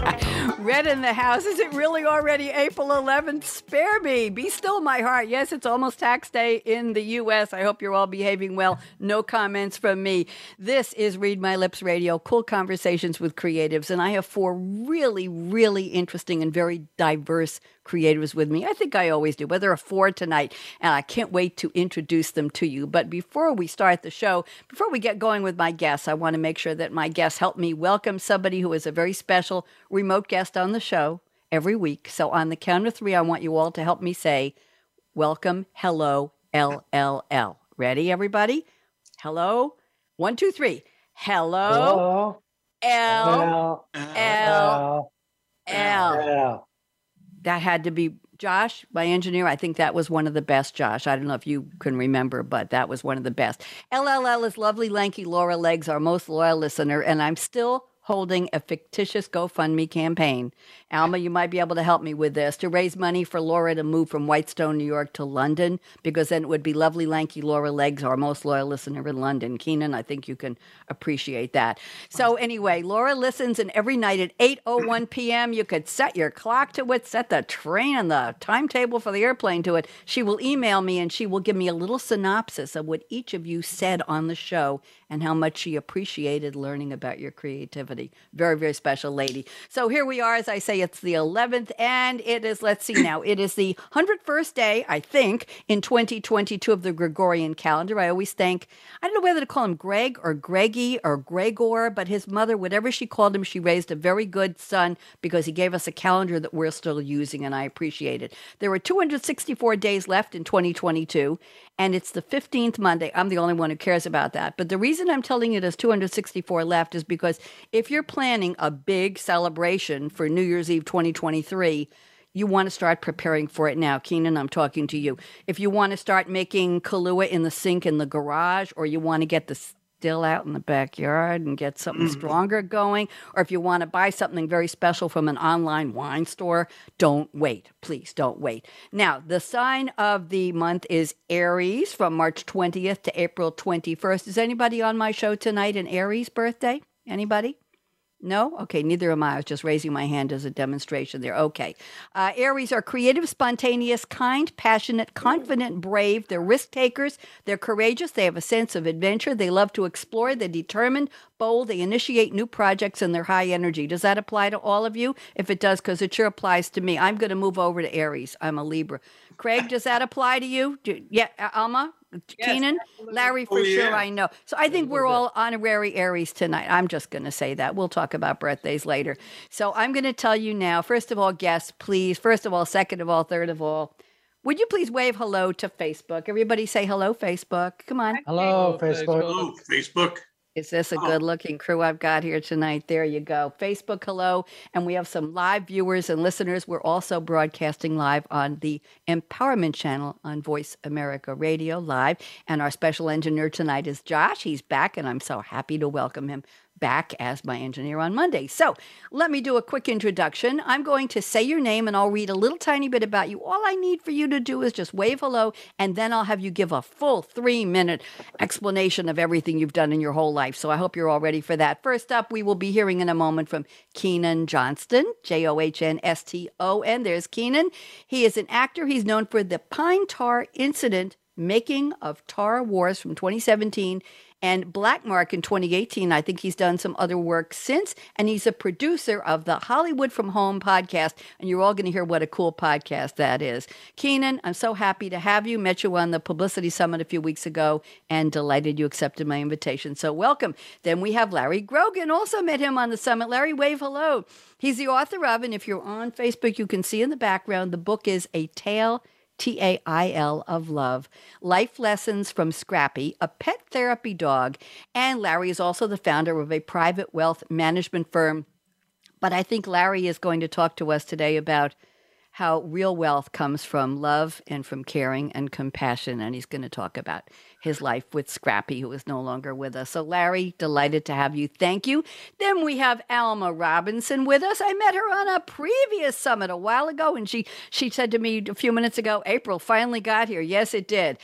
Red in the house. Is it really already April 11th? Spare me. Be still, my heart. Yes, it's almost tax day in the U.S. I hope you're all behaving well. No comments from me. This is Read My Lips Radio, cool conversations with creatives. And I have four really, really interesting and very diverse creatives with me. I think I always do, but there are four tonight, and I can't wait to introduce them to you. But before we start the show, before we get going with my guests, I want to make sure that my guests help me welcome somebody who is a very special remote guest on the show every week. So on the count of three, I want you all to help me say, Welcome, hello, LLL. Ready, everybody? Hello. One, two, three. Hello. Hello. L L L. L. That had to be Josh, my engineer. I think that was one of the best, Josh. I don't know if you can remember, but that was one of the best. LLL is lovely, lanky Laura Legs, our most loyal listener, and I'm still holding a fictitious GoFundMe campaign. Alma, you might be able to help me with this to raise money for Laura to move from Whitestone, New York to London, because then it would be lovely, lanky Laura Legs, our most loyal listener in London. Keenan, I think you can appreciate that. So anyway, Laura listens, and every night at 8.01 p.m., you could set your clock to it, set the train and the timetable for the airplane to it. She will email me, and she will give me a little synopsis of what each of you said on the show and how much she appreciated learning about your creativity. Very, very special lady. So here we are, as I say, it's the 11th, and it is, let's see now, it is the 101st day, I think, in 2022 of the Gregorian calendar. I always think, I don't know whether to call him Greg or Greggy or Gregor, but his mother, whatever she called him, she raised a very good son because he gave us a calendar that we're still using, and I appreciate it. There were 264 days left in 2022, and it's the 15th Monday. I'm the only one who cares about that. But the reason I'm telling you there's 264 left is because if you're planning a big celebration for New Year's Eve 2023, you want to start preparing for it now. Keenan, I'm talking to you. If you want to start making Kahlua in the sink in the garage, or you want to get the still out in the backyard and get something mm. stronger going, or if you want to buy something very special from an online wine store, don't wait. Please don't wait. Now, the sign of the month is Aries from March 20th to April 21st. Is anybody on my show tonight an Aries birthday? Anybody? No? Okay, neither am I. I was just raising my hand as a demonstration there. Okay. Uh, Aries are creative, spontaneous, kind, passionate, confident, brave. They're risk takers. They're courageous. They have a sense of adventure. They love to explore. They're determined, bold. They initiate new projects and they're high energy. Does that apply to all of you? If it does, because it sure applies to me. I'm going to move over to Aries. I'm a Libra. Craig, does that apply to you? Do, yeah, uh, Alma? Keenan? Larry, for Oh, sure. I know. So I think we're all honorary Aries tonight. I'm just going to say that. We'll talk about birthdays later. So I'm going to tell you now, first of all, guests, please. First of all, second of all, third of all, would you please wave hello to Facebook? Everybody say hello, Facebook. Come on. Hello, Facebook. Oh, Facebook. Is this a Oh. good looking crew I've got here tonight? There you go. Facebook, hello. And we have some live viewers and listeners. We're also broadcasting live on the Empowerment Channel on Voice America Radio Live. And our special engineer tonight is Josh. He's back, and I'm so happy to welcome him back as my engineer on Monday. So let me do a quick introduction. I'm going to say your name and I'll read a little tiny bit about you. All I need for you to do is just wave hello, and then I'll have you give a full three minute explanation of everything you've done in your whole life. So I hope you're all ready for that. First up, we will be hearing in a moment from Keenan Johnston, J O H N S T O N. There's Keenan. He is an actor. He's known for the Pine Tar Incident Making of Tar Wars from 2017 and Blackmark in 2018. I think he's done some other work since, and he's a producer of the Hollywood from Home podcast. And you're all going to hear what a cool podcast that is. Keenan, I'm so happy to have you. Met you on the Publicity Summit a few weeks ago and delighted you accepted my invitation. So welcome. Then we have Larry Grogan, also met him on the summit. Larry, wave hello. He's the author of, and if you're on Facebook, you can see in the background, the book is A Tail T A I L of Love, Life Lessons from Scrappy, a pet therapy dog. And Larry is also the founder of a private wealth management firm But I think Larry is going to talk to us today about how real wealth comes from love and from caring and compassion. And he's going to talk about his life with Scrappy, who is no longer with us. So, Larry, delighted to have you. Thank you. Then we have Alma Robinson with us. I met her on a previous summit a while ago, and she, she said to me a few minutes ago, April finally got here. Yes, it did.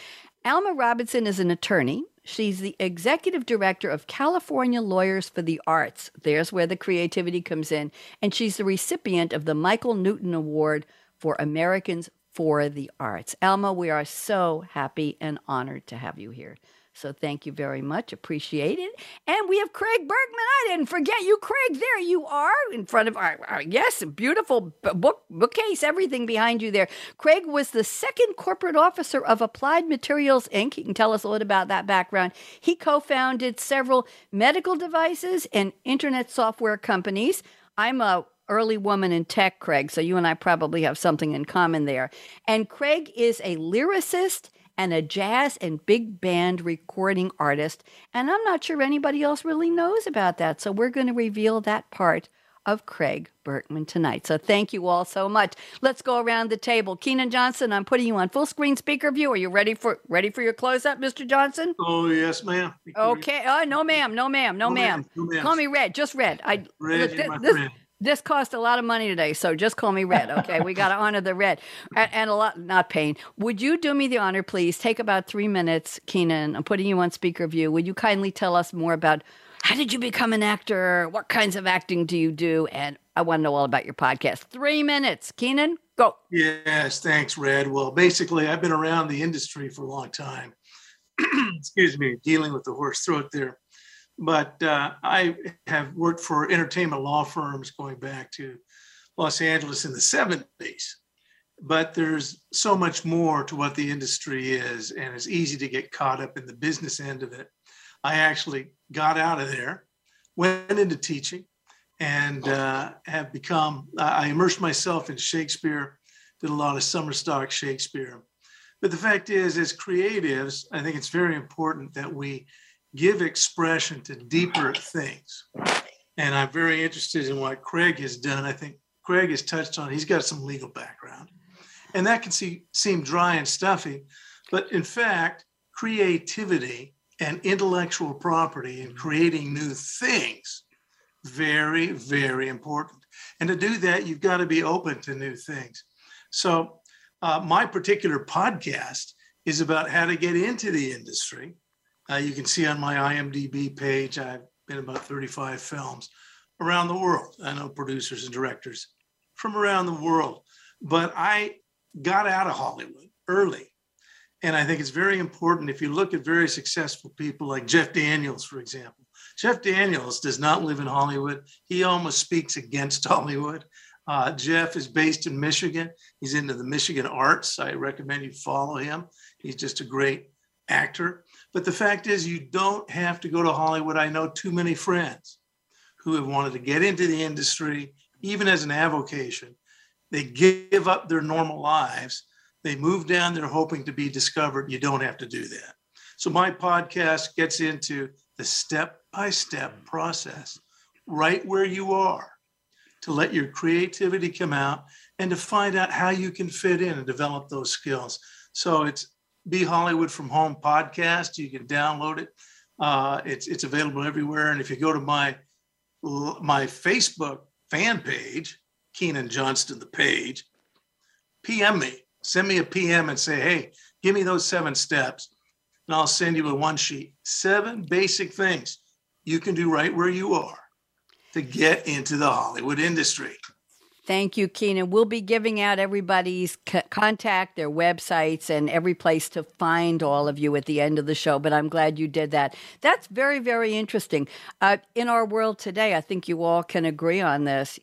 Alma Robinson is an attorney. She's the executive director of California Lawyers for the Arts. There's where the creativity comes in. And she's the recipient of the Michael Newton Award for Americans for the Arts. Alma, we are so happy and honored to have you here. So thank you very much. Appreciate it. And we have Craig Berkman. I didn't forget you, Craig. There you are in front of our, our yes, beautiful book bookcase, everything behind you there. Craig was the second corporate officer of Applied Materials Inc. He can tell us a little about that background. He co-founded several medical devices and internet software companies. I'm a early woman in tech, Craig, so you and I probably have something in common there. And Craig is a lyricist and a jazz and big band recording artist. And I'm not sure anybody else really knows about that. So we're going to reveal that part of Craig Berkman tonight. So thank you all so much. Let's go around the table. Keenan Johnston, I'm putting you on full screen speaker view. Are you ready for ready for your close up, Mr. Johnston? Oh yes, ma'am. Okay. Oh no, ma'am. No, ma'am. No, no ma'am. ma'am. No, Call me Red. Just Red. I Red, this, my this, friend. This cost a lot of money today, so just call me Red, okay? we got to honor the Red. And, and, a lot, not pain. Would you do me the honor, please? Take about three minutes, Keenan. I'm putting you on speaker view. Would you kindly tell us more about how did you become an actor? What kinds of acting do you do? And I want to know all about your podcast. Three minutes, Keenan, go. Yes, thanks, Red. Well, basically, I've been around the industry for a long time. Excuse me, dealing with the hoarse throat there but uh, I have worked for entertainment law firms going back to Los Angeles in the 70s. But there's so much more to what the industry is, and it's easy to get caught up in the business end of it. I actually got out of there, went into teaching, and uh, have become, I immersed myself in Shakespeare, did a lot of summer stock Shakespeare. But the fact is, as creatives, I think it's very important that we give expression to deeper things. And I'm very interested in what Craig has done. I think Craig has touched on, he's got some legal background. And that can see, seem dry and stuffy, but in fact, creativity and intellectual property and creating new things, very, very important. And to do that, you've got to be open to new things. So, uh, my particular podcast is about how to get into the industry uh, you can see on my IMDb page, I've been about 35 films around the world. I know producers and directors from around the world, but I got out of Hollywood early. And I think it's very important if you look at very successful people like Jeff Daniels, for example. Jeff Daniels does not live in Hollywood. He almost speaks against Hollywood. Uh, Jeff is based in Michigan. He's into the Michigan arts. I recommend you follow him. He's just a great actor. But the fact is, you don't have to go to Hollywood. I know too many friends who have wanted to get into the industry, even as an avocation. They give up their normal lives. They move down there hoping to be discovered. You don't have to do that. So, my podcast gets into the step by step process right where you are to let your creativity come out and to find out how you can fit in and develop those skills. So, it's be Hollywood from Home podcast. You can download it. Uh, it's it's available everywhere. And if you go to my my Facebook fan page, Keenan Johnston, the page, PM me, send me a PM and say, hey, give me those seven steps, and I'll send you a one sheet. Seven basic things you can do right where you are to get into the Hollywood industry. Thank you, Keenan. We'll be giving out everybody's c- contact, their websites, and every place to find all of you at the end of the show. But I'm glad you did that. That's very, very interesting. Uh, in our world today, I think you all can agree on this.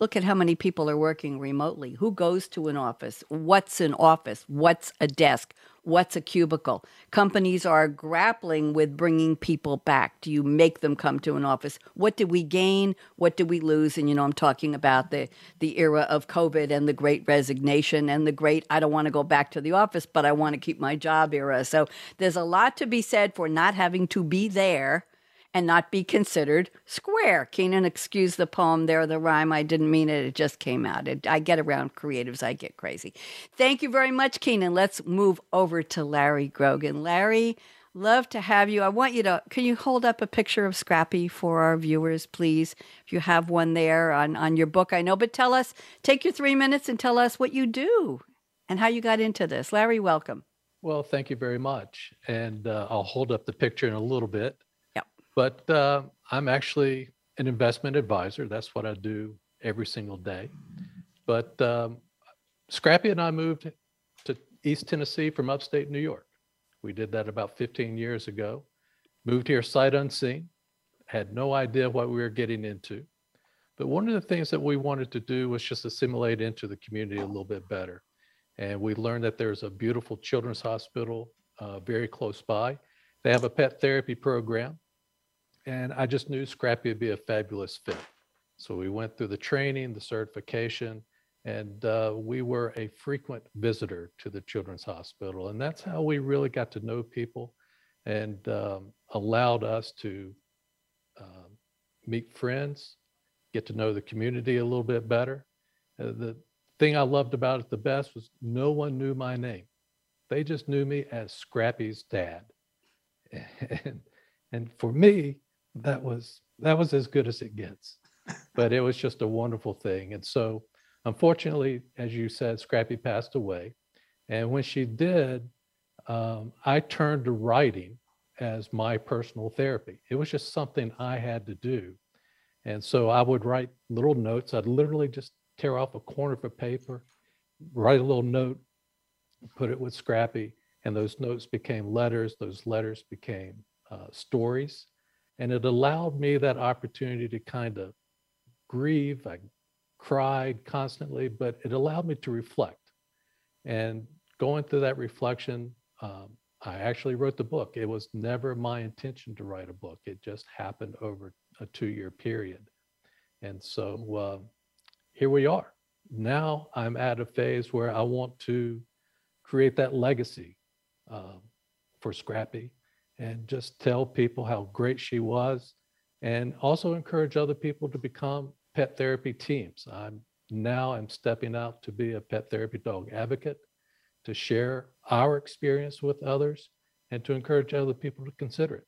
Look at how many people are working remotely. Who goes to an office? What's an office? What's a desk? What's a cubicle? Companies are grappling with bringing people back. Do you make them come to an office? What do we gain? What do we lose? And you know, I'm talking about the the era of COVID and the great resignation and the great I don't want to go back to the office, but I want to keep my job era. So there's a lot to be said for not having to be there and not be considered square. Keenan, excuse the poem there, the rhyme. I didn't mean it. It just came out. It, I get around creatives, I get crazy. Thank you very much, Keenan. Let's move over to Larry Grogan. Larry, love to have you. I want you to, can you hold up a picture of Scrappy for our viewers, please? If you have one there on, on your book, I know, but tell us, take your three minutes and tell us what you do and how you got into this. Larry, welcome. Well, thank you very much. And uh, I'll hold up the picture in a little bit. But uh, I'm actually an investment advisor. That's what I do every single day. But um, Scrappy and I moved to East Tennessee from upstate New York. We did that about 15 years ago. Moved here sight unseen, had no idea what we were getting into. But one of the things that we wanted to do was just assimilate into the community a little bit better. And we learned that there's a beautiful children's hospital uh, very close by. They have a pet therapy program. And I just knew Scrappy would be a fabulous fit. So we went through the training, the certification, and uh, we were a frequent visitor to the children's hospital. And that's how we really got to know people and um, allowed us to uh, meet friends, get to know the community a little bit better. Uh, the thing I loved about it the best was no one knew my name. They just knew me as Scrappy's dad. And, and for me, that was that was as good as it gets. But it was just a wonderful thing. And so unfortunately, as you said, Scrappy passed away. And when she did, um, I turned to writing as my personal therapy. It was just something I had to do. And so I would write little notes. I'd literally just tear off a corner of a paper, write a little note, put it with Scrappy, and those notes became letters. Those letters became uh, stories. And it allowed me that opportunity to kind of grieve. I cried constantly, but it allowed me to reflect. And going through that reflection, um, I actually wrote the book. It was never my intention to write a book, it just happened over a two year period. And so uh, here we are. Now I'm at a phase where I want to create that legacy um, for Scrappy and just tell people how great she was and also encourage other people to become pet therapy teams. I'm now I'm stepping out to be a pet therapy dog advocate, to share our experience with others, and to encourage other people to consider it.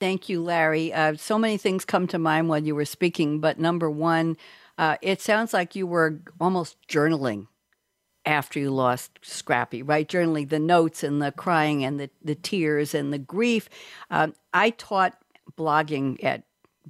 Thank you, Larry. Uh, so many things come to mind while you were speaking, but number one, uh, it sounds like you were almost journaling after you lost Scrappy, right? Journaling the notes and the crying and the, the tears and the grief. Um, I taught blogging at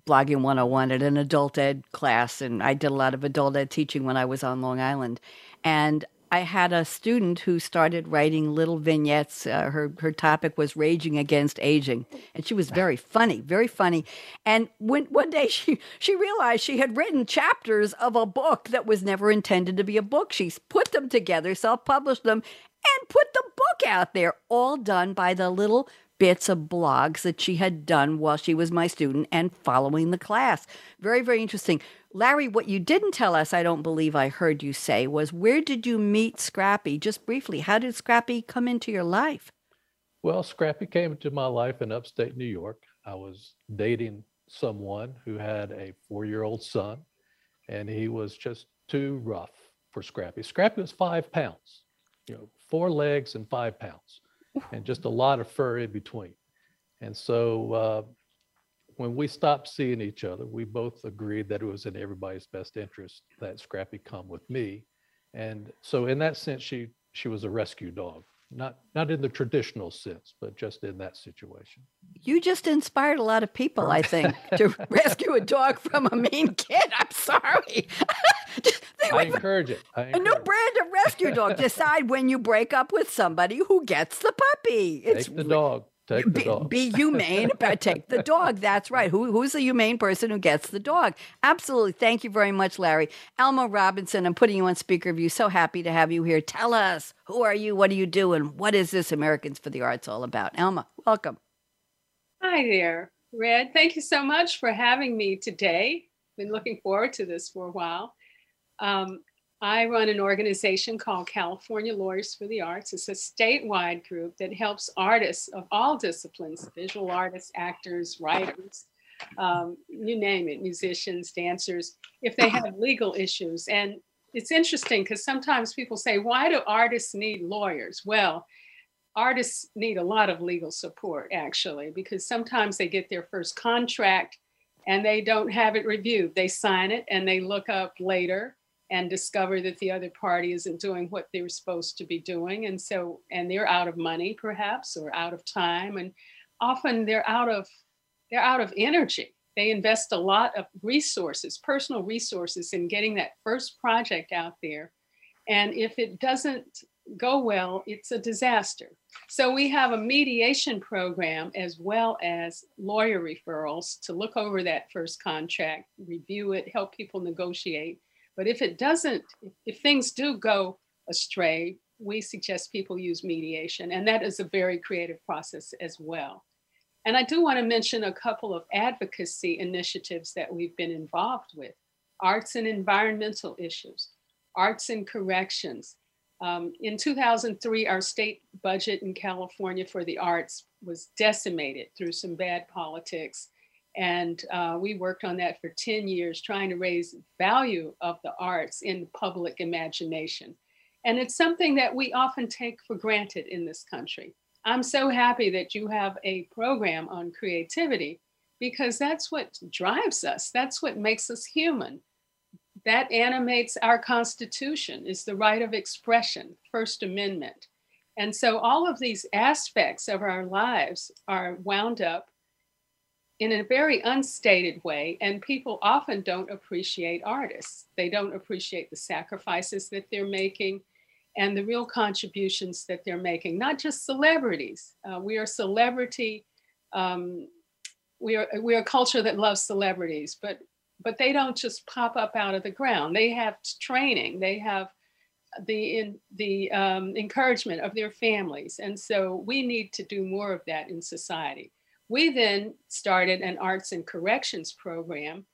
Blogging 101 at an adult ed class, and I did a lot of adult ed teaching when I was on Long Island. And I had a student who started writing little vignettes. Uh, her her topic was raging against aging, and she was very funny, very funny. And when one day she she realized she had written chapters of a book that was never intended to be a book. She put them together, self published them, and put the book out there, all done by the little bits of blogs that she had done while she was my student and following the class. Very, very interesting. Larry, what you didn't tell us, I don't believe I heard you say, was where did you meet Scrappy? Just briefly, how did Scrappy come into your life? Well, Scrappy came into my life in upstate New York. I was dating someone who had a four year old son, and he was just too rough for Scrappy. Scrappy was five pounds, you know, four legs and five pounds and just a lot of fur in between. And so uh, when we stopped seeing each other, we both agreed that it was in everybody's best interest that Scrappy come with me. And so in that sense, she she was a rescue dog. Not not in the traditional sense, but just in that situation. You just inspired a lot of people, I think, to rescue a dog from a mean kid. I'm sorry. I encourage it. I encourage a new brand of rescue dog. Decide when you break up with somebody who gets the puppy. It's, Take the dog. Take the be, dog. Be humane, but take the dog. That's right. Who, who's the humane person who gets the dog? Absolutely. Thank you very much, Larry. Alma Robinson, I'm putting you on speaker view. So happy to have you here. Tell us, who are you? What do you do? And what is this Americans for the Arts all about? Alma, welcome. Hi there, Red. Thank you so much for having me today. Been looking forward to this for a while. Um, I run an organization called California Lawyers for the Arts. It's a statewide group that helps artists of all disciplines visual artists, actors, writers, um, you name it, musicians, dancers, if they have legal issues. And it's interesting because sometimes people say, why do artists need lawyers? Well, artists need a lot of legal support actually, because sometimes they get their first contract and they don't have it reviewed. They sign it and they look up later and discover that the other party isn't doing what they were supposed to be doing. And so, and they're out of money perhaps or out of time. And often they're out of they're out of energy. They invest a lot of resources, personal resources, in getting that first project out there. And if it doesn't go well, it's a disaster. So we have a mediation program as well as lawyer referrals to look over that first contract, review it, help people negotiate. But if it doesn't, if things do go astray, we suggest people use mediation. And that is a very creative process as well. And I do want to mention a couple of advocacy initiatives that we've been involved with arts and environmental issues, arts and corrections. Um, in 2003, our state budget in California for the arts was decimated through some bad politics. And uh, we worked on that for 10 years, trying to raise value of the arts in public imagination. And it's something that we often take for granted in this country. I'm so happy that you have a program on creativity because that's what drives us. That's what makes us human. That animates our Constitution is the right of expression, First Amendment. And so all of these aspects of our lives are wound up in a very unstated way, and people often don't appreciate artists. They don't appreciate the sacrifices that they're making and the real contributions that they're making, not just celebrities. Uh, we are celebrity, um, we are we are a culture that loves celebrities, but but they don't just pop up out of the ground. They have training, they have the in, the um, encouragement of their families, and so we need to do more of that in society. We then started an arts and corrections program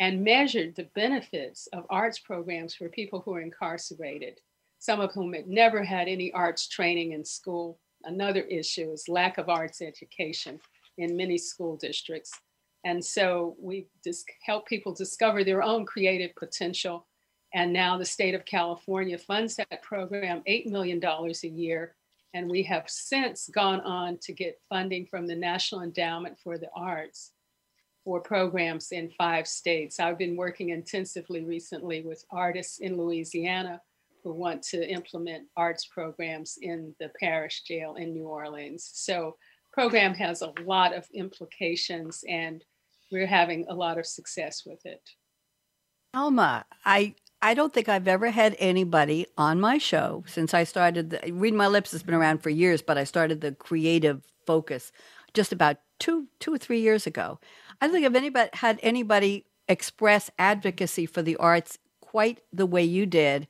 and measured the benefits of arts programs for people who are incarcerated some of whom had never had any arts training in school. Another issue is lack of arts education in many school districts. And so we just help people discover their own creative potential. And now the state of California funds that program $8 million a year. And we have since gone on to get funding from the National Endowment for the Arts for programs in five states. I've been working intensively recently with artists in Louisiana who want to implement arts programs in the parish jail in New Orleans. So program has a lot of implications and we're having a lot of success with it. Alma, I I don't think I've ever had anybody on my show since I started. The, Read My Lips has been around for years, but I started the creative focus just about two two or three years ago. I don't think I've anybody had anybody express advocacy for the arts quite the way you did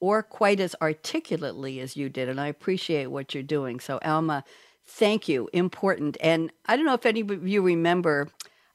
or quite as articulately as you did. And I appreciate what you're doing. So, Alma, thank you. Important. And I don't know if any of you remember,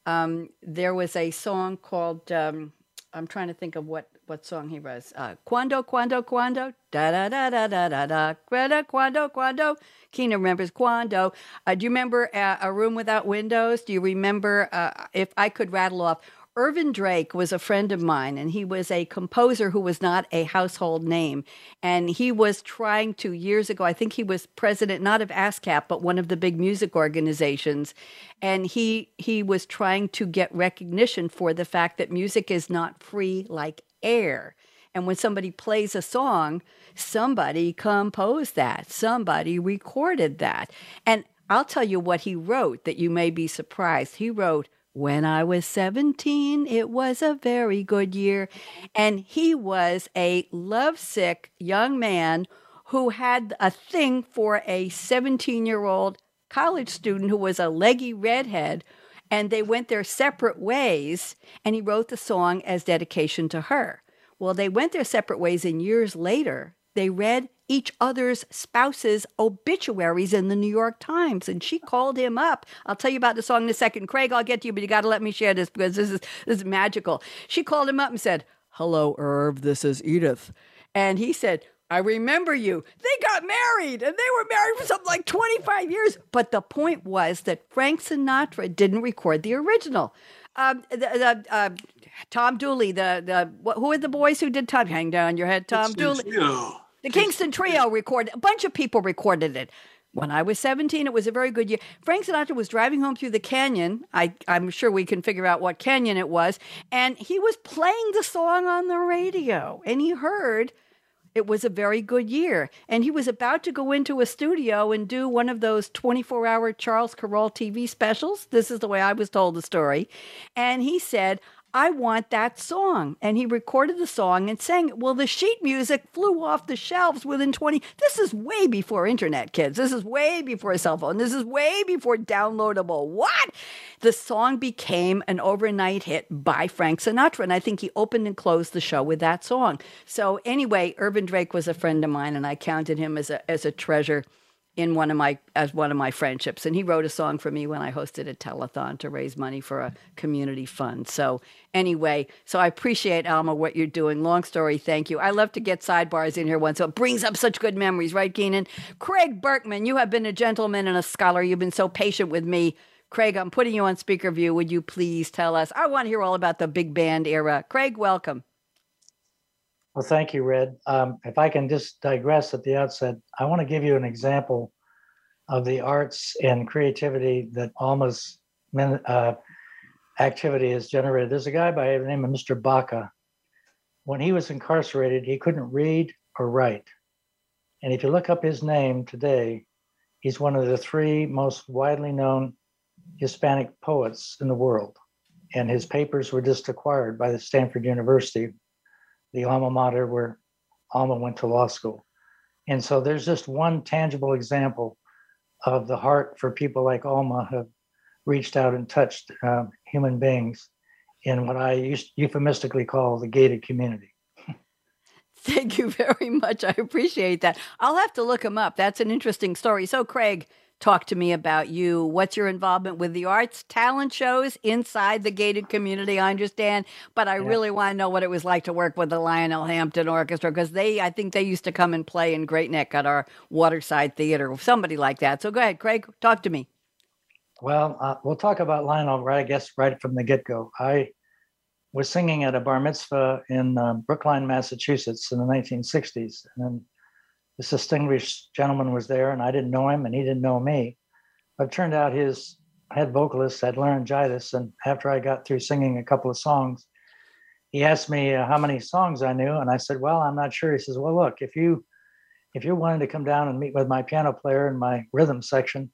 um, there was a song called, um, I'm trying to think of what, what song he was. Uh, Quando, Quando, Quando, da da da da da da da, Quando, Quando, Quando. Keenan remembers Quando. Uh, do you remember uh, A Room Without Windows? Do you remember, uh, if I could rattle off, Ervin Drake was a friend of mine, and he was a composer who was not a household name. And he was trying to, years ago, I think he was president, not of ASCAP, but one of the big music organizations. And he, he was trying to get recognition for the fact that music is not free like air. And when somebody plays a song, somebody composed that, somebody recorded that. And I'll tell you what he wrote that you may be surprised. He wrote, when I was 17, it was a very good year. And he was a lovesick young man who had a thing for a 17 year old college student who was a leggy redhead. And they went their separate ways. And he wrote the song as dedication to her. Well, they went their separate ways, and years later, they read each other's spouses' obituaries in the New York Times. And she called him up. I'll tell you about the song in a second. Craig, I'll get to you, but you got to let me share this because this is, this is magical. She called him up and said, Hello, Irv. This is Edith. And he said, I remember you. They got married and they were married for something like 25 years. But the point was that Frank Sinatra didn't record the original. Um, the, the, uh, Tom Dooley, the, the who are the boys who did Tom Hang Down Your Head? Tom Dooley. Trio. The Kingston Trio recorded, a bunch of people recorded it. When I was 17, it was a very good year. Frank Sinatra was driving home through the canyon. I, I'm sure we can figure out what canyon it was. And he was playing the song on the radio. And he heard it was a very good year. And he was about to go into a studio and do one of those 24 hour Charles Kuralt TV specials. This is the way I was told the story. And he said, I want that song. And he recorded the song and sang it. Well, the sheet music flew off the shelves within 20. This is way before internet, kids. This is way before a cell phone. This is way before downloadable. What? The song became an overnight hit by Frank Sinatra. And I think he opened and closed the show with that song. So, anyway, Ervin Drake was a friend of mine, and I counted him as a, as a treasure in one of my as one of my friendships. And he wrote a song for me when i hosted a telethon to raise money for a community fund. So anyway so i appreciate alma what you're doing. Long story thank you. I love to get sidebars in here once so it brings up such good memories right keenan? Craig berkman you have been a gentleman and a scholar. You've been so patient with me. Craig i'm putting you on speaker view would you please tell us? I want to hear all about the big band era. Craig welcome Well, thank you, Red. Um, if I can just digress at the outset, I want to give you an example of the arts and creativity that Alma's uh, activity has generated. There's a guy by the name of Mr. Baca. When he was incarcerated, he couldn't read or write. And if you look up his name today, he's one of the three most widely known Hispanic poets in the world. And his papers were just acquired by the Stanford University, the alma mater where Alma went to law school. And so there's just one tangible example of the heart for people like Alma have reached out and touched um, human beings in what I used euphemistically call the gated community. Thank you very much. I appreciate that. I'll have to look him up. That's an interesting story. So, Craig, talk to me about you. What's your involvement with the arts, talent shows inside the gated community? I understand, but I Yeah. really want to know what it was like to work with the Lionel Hampton Orchestra because they, I think they used to come and play in Great Neck at our Waterside Theater, somebody like that. So, go ahead, Craig, talk to me. Well, uh, we'll talk about Lionel, right? I guess right from the get go. I was singing at a bar mitzvah in uh, Brookline, Massachusetts in the 1960s. And this distinguished gentleman was there, and I didn't know him, and he didn't know me. But it turned out his head vocalist had laryngitis. And after I got through singing a couple of songs, he asked me uh, how many songs I knew. And I said, Well, I'm not sure. He says, Well, look, if you if you're wanting to come down and meet with my piano player in my rhythm section,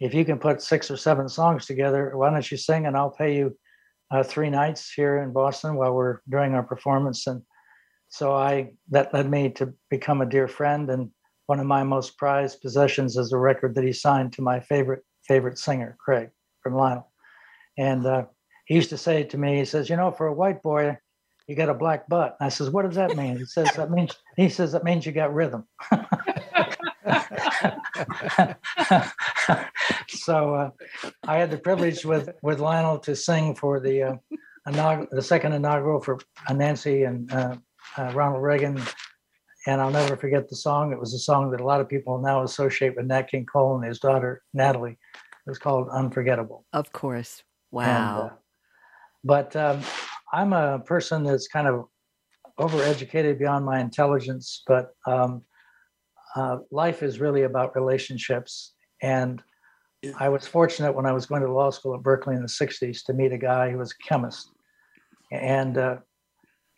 if you can put six or seven songs together, why don't you sing and I'll pay you uh, three nights here in Boston while we're doing our performance. And so I that led me to become a dear friend. And one of my most prized possessions is a record that he signed to my favorite favorite singer, Craig from Lionel. And uh, he used to say to me, he says, you know, for a white boy, you got a black butt. And I says, what does that mean? He says that means he says that means you got rhythm. so uh, I had the privilege with with Lionel to sing for the uh, inaug- the second inaugural for Nancy and uh, uh, Ronald Reagan, and I'll never forget the song. It was a song that a lot of people now associate with Nat King Cole and his daughter Natalie. It was called "Unforgettable." Of course. And, Wow. uh, but um, I'm a person that's kind of overeducated beyond my intelligence, but um, uh, life is really about relationships. And I was fortunate when I was going to law school at Berkeley in the 60s to meet a guy who was a chemist. And uh,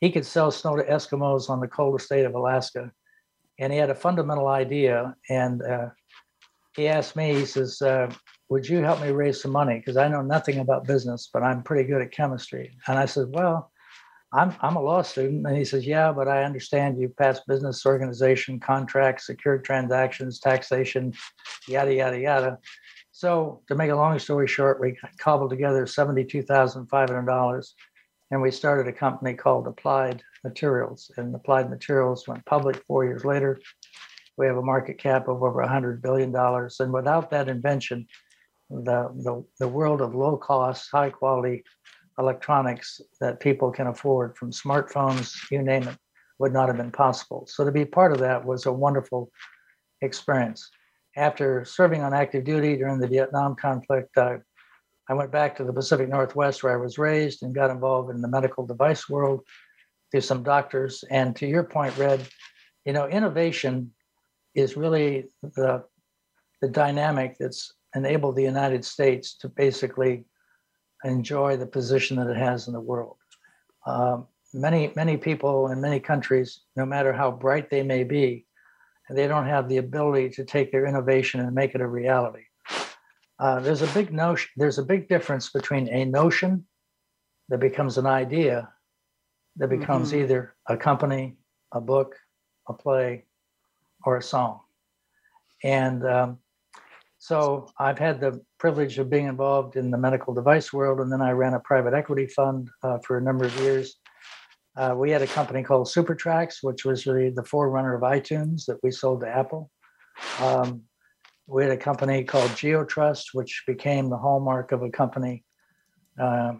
he could sell snow to Eskimos on the coldest state of Alaska. And he had a fundamental idea. And uh, he asked me, he says, uh, would you help me raise some money? Because I know nothing about business, but I'm pretty good at chemistry. And I said, well, I'm, I'm a law student. And he says, yeah, but I understand you passed business organization, contracts, secured transactions, taxation, yada, yada, yada. So to make a long story short, we cobbled together $72,500 and we started a company called Applied Materials. And Applied Materials went public four years later. We have a market cap of over $100 billion. And without that invention, the, the, the world of low cost, high quality electronics that people can afford, from smartphones, you name it, would not have been possible. So to be part of that was a wonderful experience. After serving on active duty during the Vietnam conflict, uh, I went back to the Pacific Northwest where I was raised and got involved in the medical device world through some doctors. And to your point, Red, you know, innovation is really the, the dynamic that's enabled the United States to basically enjoy the position that it has in the world. Um, many, many people in many countries, no matter how bright they may be, they don't have the ability to take their innovation and make it a reality. Uh, there's a big notion, there's a big difference between a notion that becomes an idea that becomes mm-hmm. either a company, a book, a play, or a song. And um, so I've had the privilege of being involved in the medical device world, and then I ran a private equity fund uh, for a number of years. Uh, we had a company called SuperTracks, which was really the forerunner of iTunes that we sold to Apple. Um, we had a company called GeoTrust, which became the hallmark of a company uh,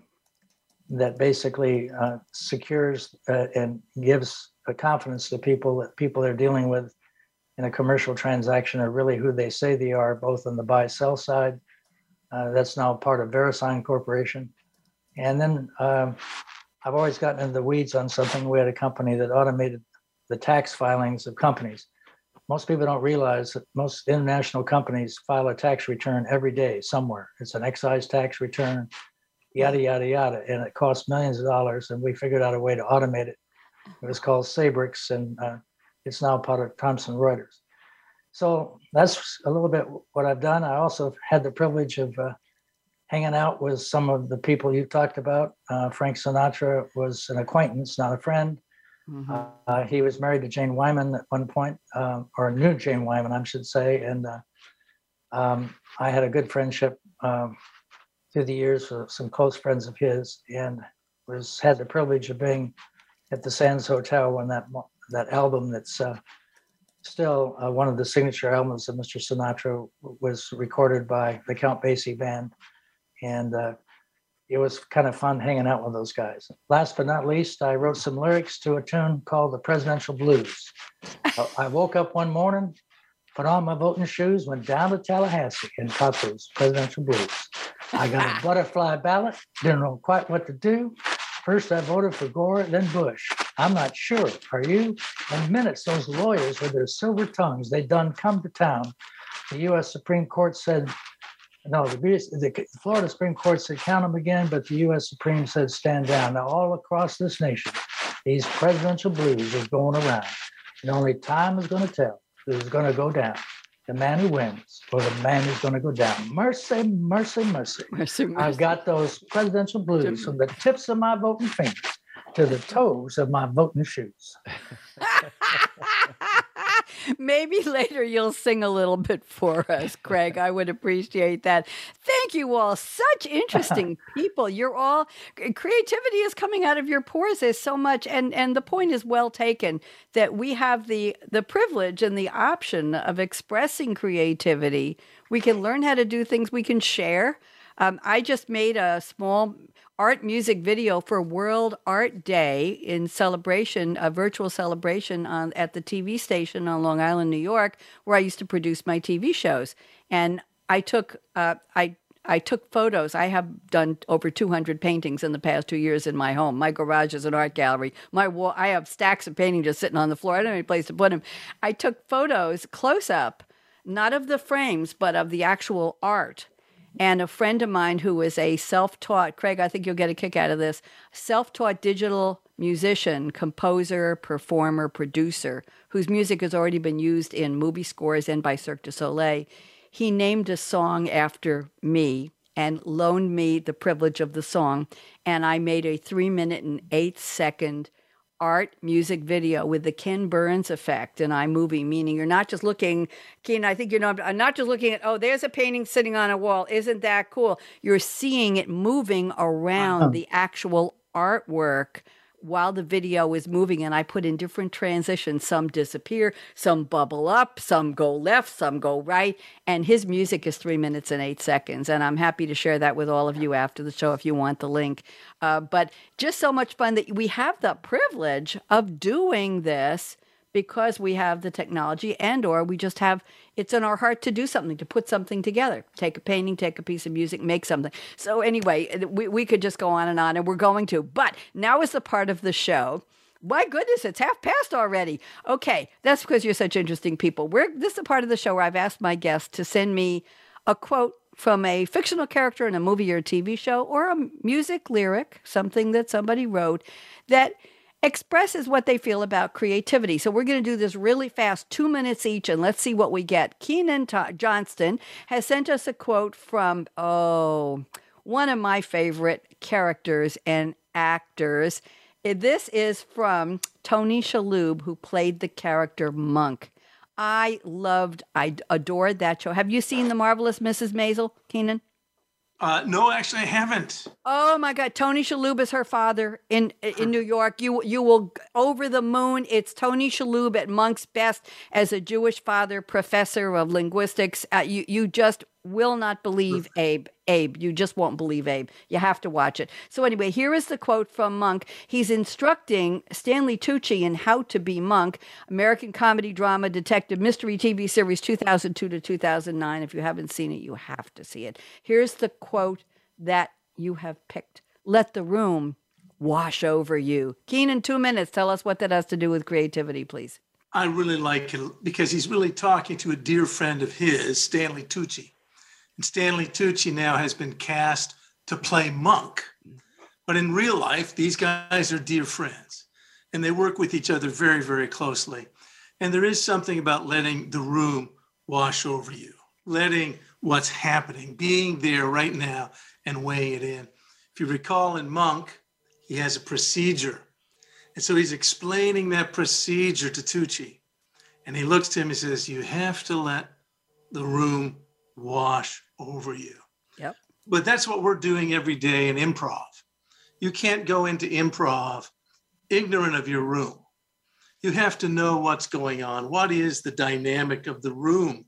that basically uh, secures uh, and gives a confidence to people that people they're dealing with in a commercial transaction are really who they say they are, both on the buy sell side. Uh, that's now part of VeriSign Corporation. And then um, I've always gotten into the weeds on something. We had a company that automated the tax filings of companies. Most people don't realize that most international companies file a tax return every day somewhere. It's an excise tax return, yada, yada, yada. And it costs millions of dollars. And we figured out a way to automate it. It was called Sabrix, and uh, it's now part of Thomson Reuters. So that's a little bit what I've done. I also had the privilege of uh, hanging out with some of the people you talked about. Uh, Frank Sinatra was an acquaintance, not a friend. Mm-hmm. Uh, he was married to Jane Wyman at one point, uh, or knew Jane Wyman, I should say. And uh, um, I had a good friendship um, through the years with some close friends of his, and was had the privilege of being at the Sands Hotel when that that album that's uh, still uh, one of the signature albums of Mr. Sinatra was recorded by the Count Basie Band, and uh, it was kind of fun hanging out with those guys. Last but not least, I wrote some lyrics to a tune called "The Presidential Blues." I woke up one morning, put on my voting shoes, went down to Tallahassee, and caught those presidential blues. I got a butterfly ballot, didn't know quite what to do. First, I voted for Gore, then Bush. I'm not sure. Are you? In minutes, those lawyers with their silver tongues, they done come to town. The U.S. Supreme Court said, no, the, the Florida Supreme Court said count them again, but the U.S. Supreme said stand down. Now, all across this nation, these presidential blues are going around. And only time is going to tell who's going to go down the man who wins or the man who's going to go down. Mercy, mercy, mercy. mercy, mercy. I've got those presidential blues from the tips of my voting fingers to the toes of my voting shoes. Maybe later you'll sing a little bit for us, Craig. I would appreciate that. Thank you all. Such interesting people. You're all creativity is coming out of your pores. There's so much, and and the point is well taken that we have the the privilege and the option of expressing creativity. We can learn how to do things. We can share. Um, I just made a small art music video for World Art Day in celebration, a virtual celebration on at the TV station on Long Island, New York, where I used to produce my TV shows. And I took uh, I I took photos. I have done over 200 paintings in the past two years in my home. My garage is an art gallery. My wall, I have stacks of paintings just sitting on the floor. I don't have any place to put them. I took photos close up, not of the frames, but of the actual art and a friend of mine who is a self taught, Craig, I think you'll get a kick out of this, self taught digital musician, composer, performer, producer, whose music has already been used in movie scores and by Cirque du Soleil. He named a song after me and loaned me the privilege of the song. And I made a three minute and eight second art music video with the Ken Burns effect in iMovie, meaning you're not just looking, Ken, I think you're not, I'm not just looking at, oh, there's a painting sitting on a wall. Isn't that cool? You're seeing it moving around uh-huh. the actual artwork while the video is moving and I put in different transitions. Some disappear, some bubble up, some go left, some go right. And his music is three minutes and eight seconds. And I'm happy to share that with all of you after the show if you want the link. Uh, but just so much fun that we have the privilege of doing this because we have the technology and or we just have it's in our heart to do something to put something together take a painting take a piece of music make something so anyway we, we could just go on and on and we're going to but now is the part of the show my goodness, it's half past already. Okay, that's because you're such interesting people. We're this is the part of the show where I've asked my guests to send me a quote from a fictional character in a movie or a TV show or a music lyric, something that somebody wrote that expresses what they feel about creativity. So we're going to do this really fast, two minutes each, and let's see what we get. Keenan Johnston has sent us a quote from, oh, one of my favorite characters and actors. Eh, this is from Tony Shalhoub, who played the character Monk. I loved, I adored that show. Have you seen The Marvelous Mrs. Maisel, Keenan? Uh, no, actually, I haven't. Oh my God, Tony Shalhoub is her father in in New York. You you will over the moon. It's Tony Shalhoub at Monk's best as a Jewish father, professor of linguistics. Uh, you you just will not believe Abe. Abe, you just won't believe Abe. You have to watch it. So anyway, here is the quote from Monk. He's instructing Stanley Tucci in How to Be Monk, American comedy drama detective mystery TV series 2002 to 2009. If you haven't seen it, you have to see it. Here's the quote that you have picked. Let the room wash over you. Keenan, two minutes. Tell us what that has to do with creativity, please. I really like it because he's really talking to a dear friend of his, Stanley Tucci. And Stanley Tucci now has been cast to play Monk. But in real life, these guys are dear friends and they work with each other very, very closely. And there is something about letting the room wash over you, letting what's happening, being there right now and weighing it in. If you recall in Monk, he has a procedure. And so he's explaining that procedure to Tucci. And he looks to him and says, You have to let the room wash over you. Yep. But that's what we're doing every day in improv. You can't go into improv ignorant of your room. You have to know what's going on. What is the dynamic of the room?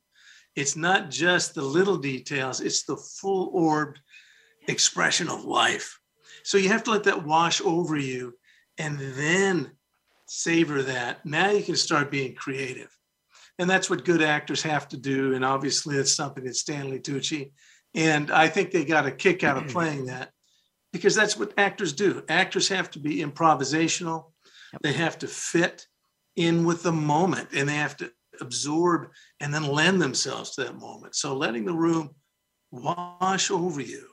It's not just the little details, it's the full orbed expression of life. So you have to let that wash over you and then savor that. Now you can start being creative. And that's what good actors have to do. And obviously, it's something that Stanley Tucci. And I think they got a kick out of mm-hmm. playing that because that's what actors do. Actors have to be improvisational, they have to fit in with the moment, and they have to absorb and then lend themselves to that moment. So letting the room wash over you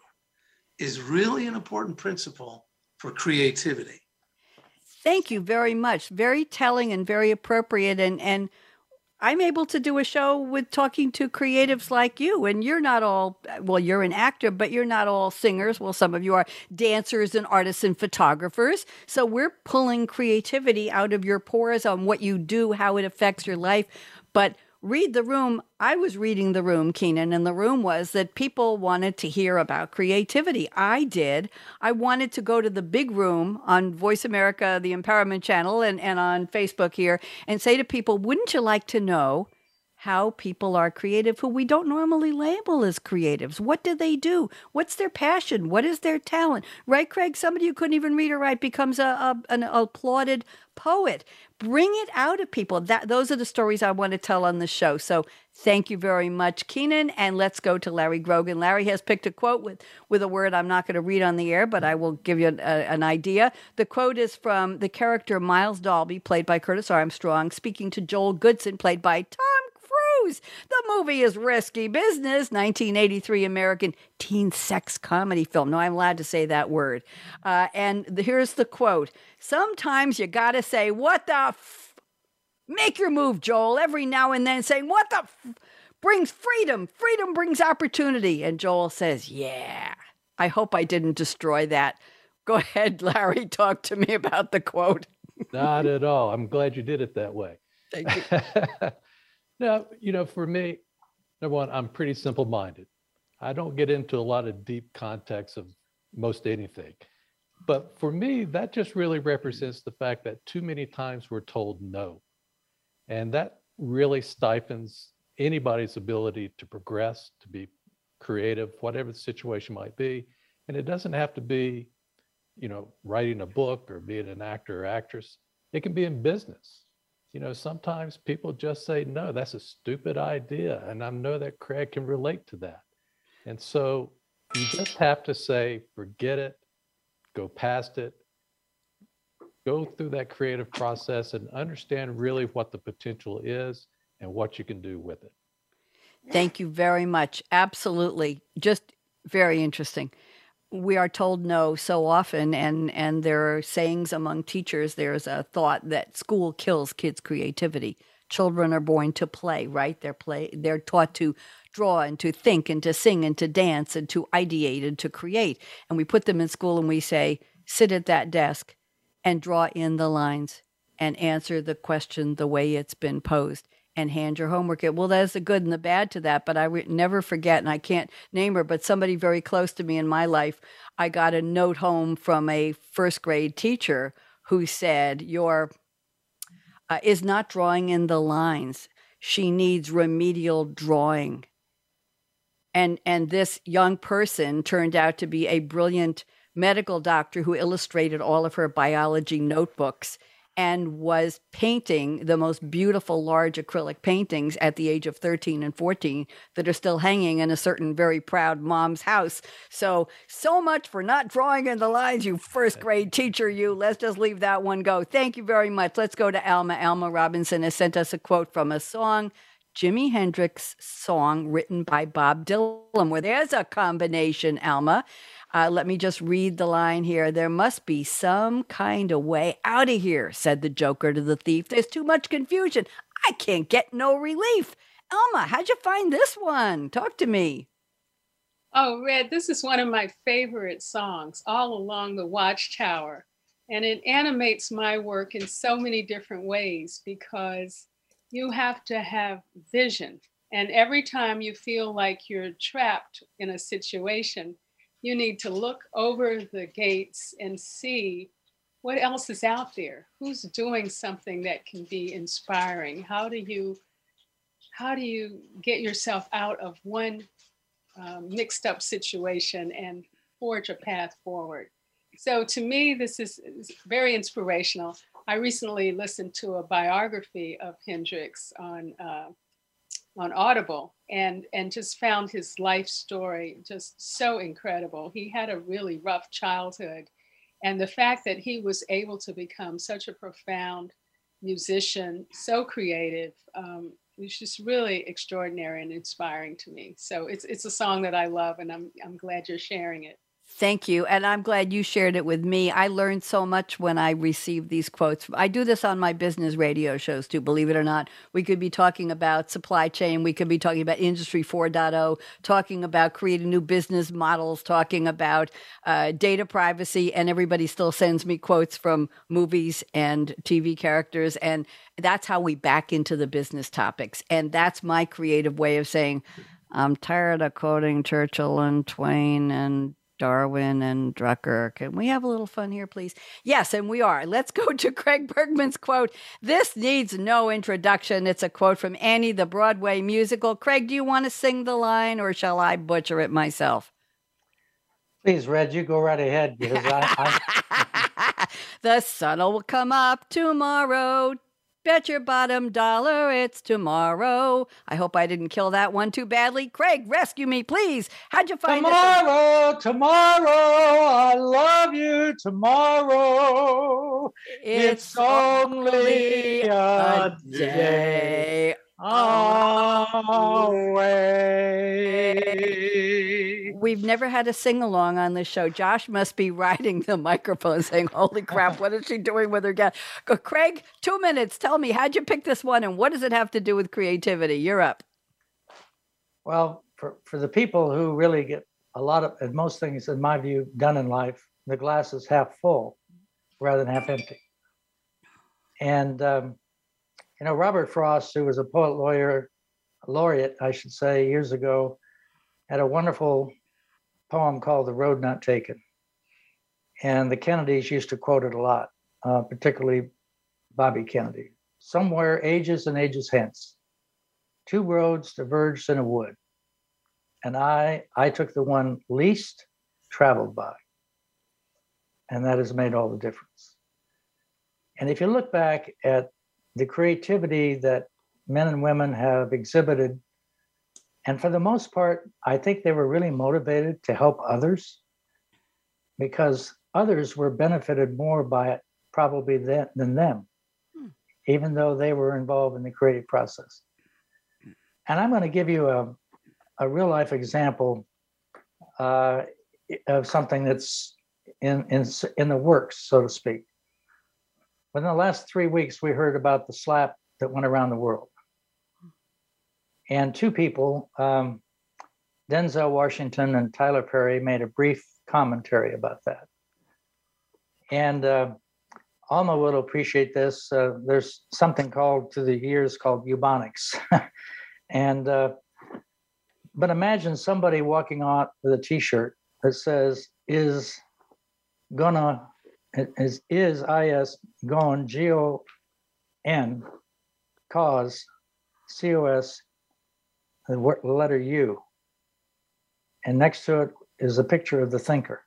is really an important principle for creativity. Thank you very much. Very telling and very appropriate. And and I'm able to do a show with talking to creatives like you. And you're not all, well, you're an actor, but you're not all singers. Well, some of you are dancers and artists and photographers. So we're pulling creativity out of your pores on what you do, how it affects your life. But read the room. I was reading the room, Keenan, and the room was that people wanted to hear about creativity. I did. I wanted to go to the big room on Voice America, the Empowerment Channel, and, and on Facebook here and say to people, wouldn't you like to know how people are creative who we don't normally label as creatives. What do they do? What's their passion? What is their talent? Right, Craig? Somebody who couldn't even read or write becomes a, a an applauded poet. Bring it out of people. That those are the stories I want to tell on the show. So thank you very much, Keenan. And let's go to Larry Grogan. Larry has picked a quote with with a word I'm not going to read on the air, but I will give you an, a, an idea. The quote is from the character Miles Dalby, played by Curtis Armstrong, speaking to Joel Goodson, played by Tom The movie is Risky Business, 1983 American teen sex comedy film. No, I'm allowed to say that word. Uh, and the, here's the quote Sometimes you got to say, What the f? Make your move, Joel, every now and then saying, What the f? brings freedom. Freedom brings opportunity. And Joel says, Yeah. I hope I didn't destroy that. Go ahead, Larry. Talk to me about the quote. Not at all. I'm glad you did it that way. Thank you. Now, you know, for me, number one, I'm pretty simple minded. I don't get into a lot of deep context of most anything. But for me, that just really represents the fact that too many times we're told no. And that really stifles anybody's ability to progress, to be creative, whatever the situation might be. And it doesn't have to be, you know, writing a book or being an actor or actress. It can be in business. You know, sometimes people just say, no, that's a stupid idea. And I know that Craig can relate to that. And so you just have to say, forget it, go past it, go through that creative process and understand really what the potential is and what you can do with it. Thank you very much. Absolutely. Just very interesting. We are told no so often, and, and there are sayings among teachers. There's a thought that school kills kids' creativity. Children are born to play, right? They're play. They're taught to draw and to think and to sing and to dance and to ideate and to create. And we put them in school and we say, sit at that desk and draw in the lines and answer the question the way it's been posed and hand your homework in. Well, there's the good and the bad to that, but I never forget, and I can't name her, but somebody very close to me in my life, I got a note home from a first grade teacher who said, Your uh, is not drawing in the lines. She needs remedial drawing. And, and this young person turned out to be a brilliant medical doctor who illustrated all of her biology notebooks and was painting the most beautiful large acrylic paintings at the age of 13 and 14 that are still hanging in a certain very proud mom's house. So, so much for not drawing in the lines, you first grade teacher, you. Let's just leave that one go. Thank you very much. Let's go to Alma. Alma Robinson has sent us a quote from a song. Jimi Hendrix song written by Bob Dylan, where there's a combination, Alma. Uh, let me just read the line here. There must be some kind of way out of here, said the Joker to the thief. There's too much confusion. I can't get no relief. Alma, how'd you find this one? Talk to me. Oh, Red, this is one of my favorite songs, All Along the Watchtower. And it animates my work in so many different ways because you have to have vision. And every time you feel like you're trapped in a situation, you need to look over the gates and see what else is out there. Who's doing something that can be inspiring? How do you how do you get yourself out of one um, mixed up situation and forge a path forward? So to me this is, is very inspirational i recently listened to a biography of hendrix on uh, on Audible and and just found his life story just so incredible. He had a really rough childhood, and the fact that he was able to become such a profound musician, so creative, um, was just really extraordinary and inspiring to me. So it's it's a song that I love, and I'm I'm glad you're sharing it. Thank you. And I'm glad you shared it with me. I learned so much when I received these quotes. I do this on my business radio shows too, believe it or not. We could be talking about supply chain, we could be talking about Industry 4.0, talking about creating new business models, talking about uh, data privacy, and everybody still sends me quotes from movies and TV characters. And that's how we back into the business topics. And that's my creative way of saying, I'm tired of quoting Churchill and Twain and Darwin and Drucker. Can we have a little fun here, please? Yes, and we are. Let's go to Craig Berkman's quote. This needs no introduction. It's a quote from Annie, the Broadway musical. Craig, do you want to sing the line or shall I butcher it myself? Please, Red, you go right ahead because I. I... the sun will come up tomorrow. Bet your bottom dollar it's tomorrow. I hope I didn't kill that one too badly. Craig, rescue me, please. How'd you find it? tomorrow? Tomorrow, I love you. Tomorrow, it's, it's only a day away. We've never had a sing along on this show. Josh must be riding the microphone saying, Holy crap, what is she doing with her cat? Craig, two minutes. Tell me, how'd you pick this one and what does it have to do with creativity? You're up. Well, for, for the people who really get a lot of, and most things, in my view, done in life, the glass is half full rather than half empty. And um, you know, Robert Frost, who was a poet laureate, laureate, I should say, years ago, had a wonderful poem called The Road Not Taken. And the Kennedys used to quote it a lot, uh, particularly Bobby Kennedy. Somewhere ages and ages hence, two roads diverged in a wood, and I I took the one least traveled by, and that has made all the difference. And if you look back at the creativity that men and women have exhibited, and for the most part, I think they were really motivated to help others because others were benefited more by it probably than, than them, hmm. even though they were involved in the creative process. And I'm going to give you a, a real life example uh, of something that's in, in, in the works, so to speak. Within the last three weeks, we heard about the slap that went around the world. And two people, um, Denzel Washington and Tyler Perry, made a brief commentary about that. And uh, Alma will appreciate this. Uh, there's something called to the ears called eubonics. and uh, but imagine somebody walking on with a t-shirt that says is gonna is is is gone g o n cause c o s the letter u. And next to it is a picture of the thinker.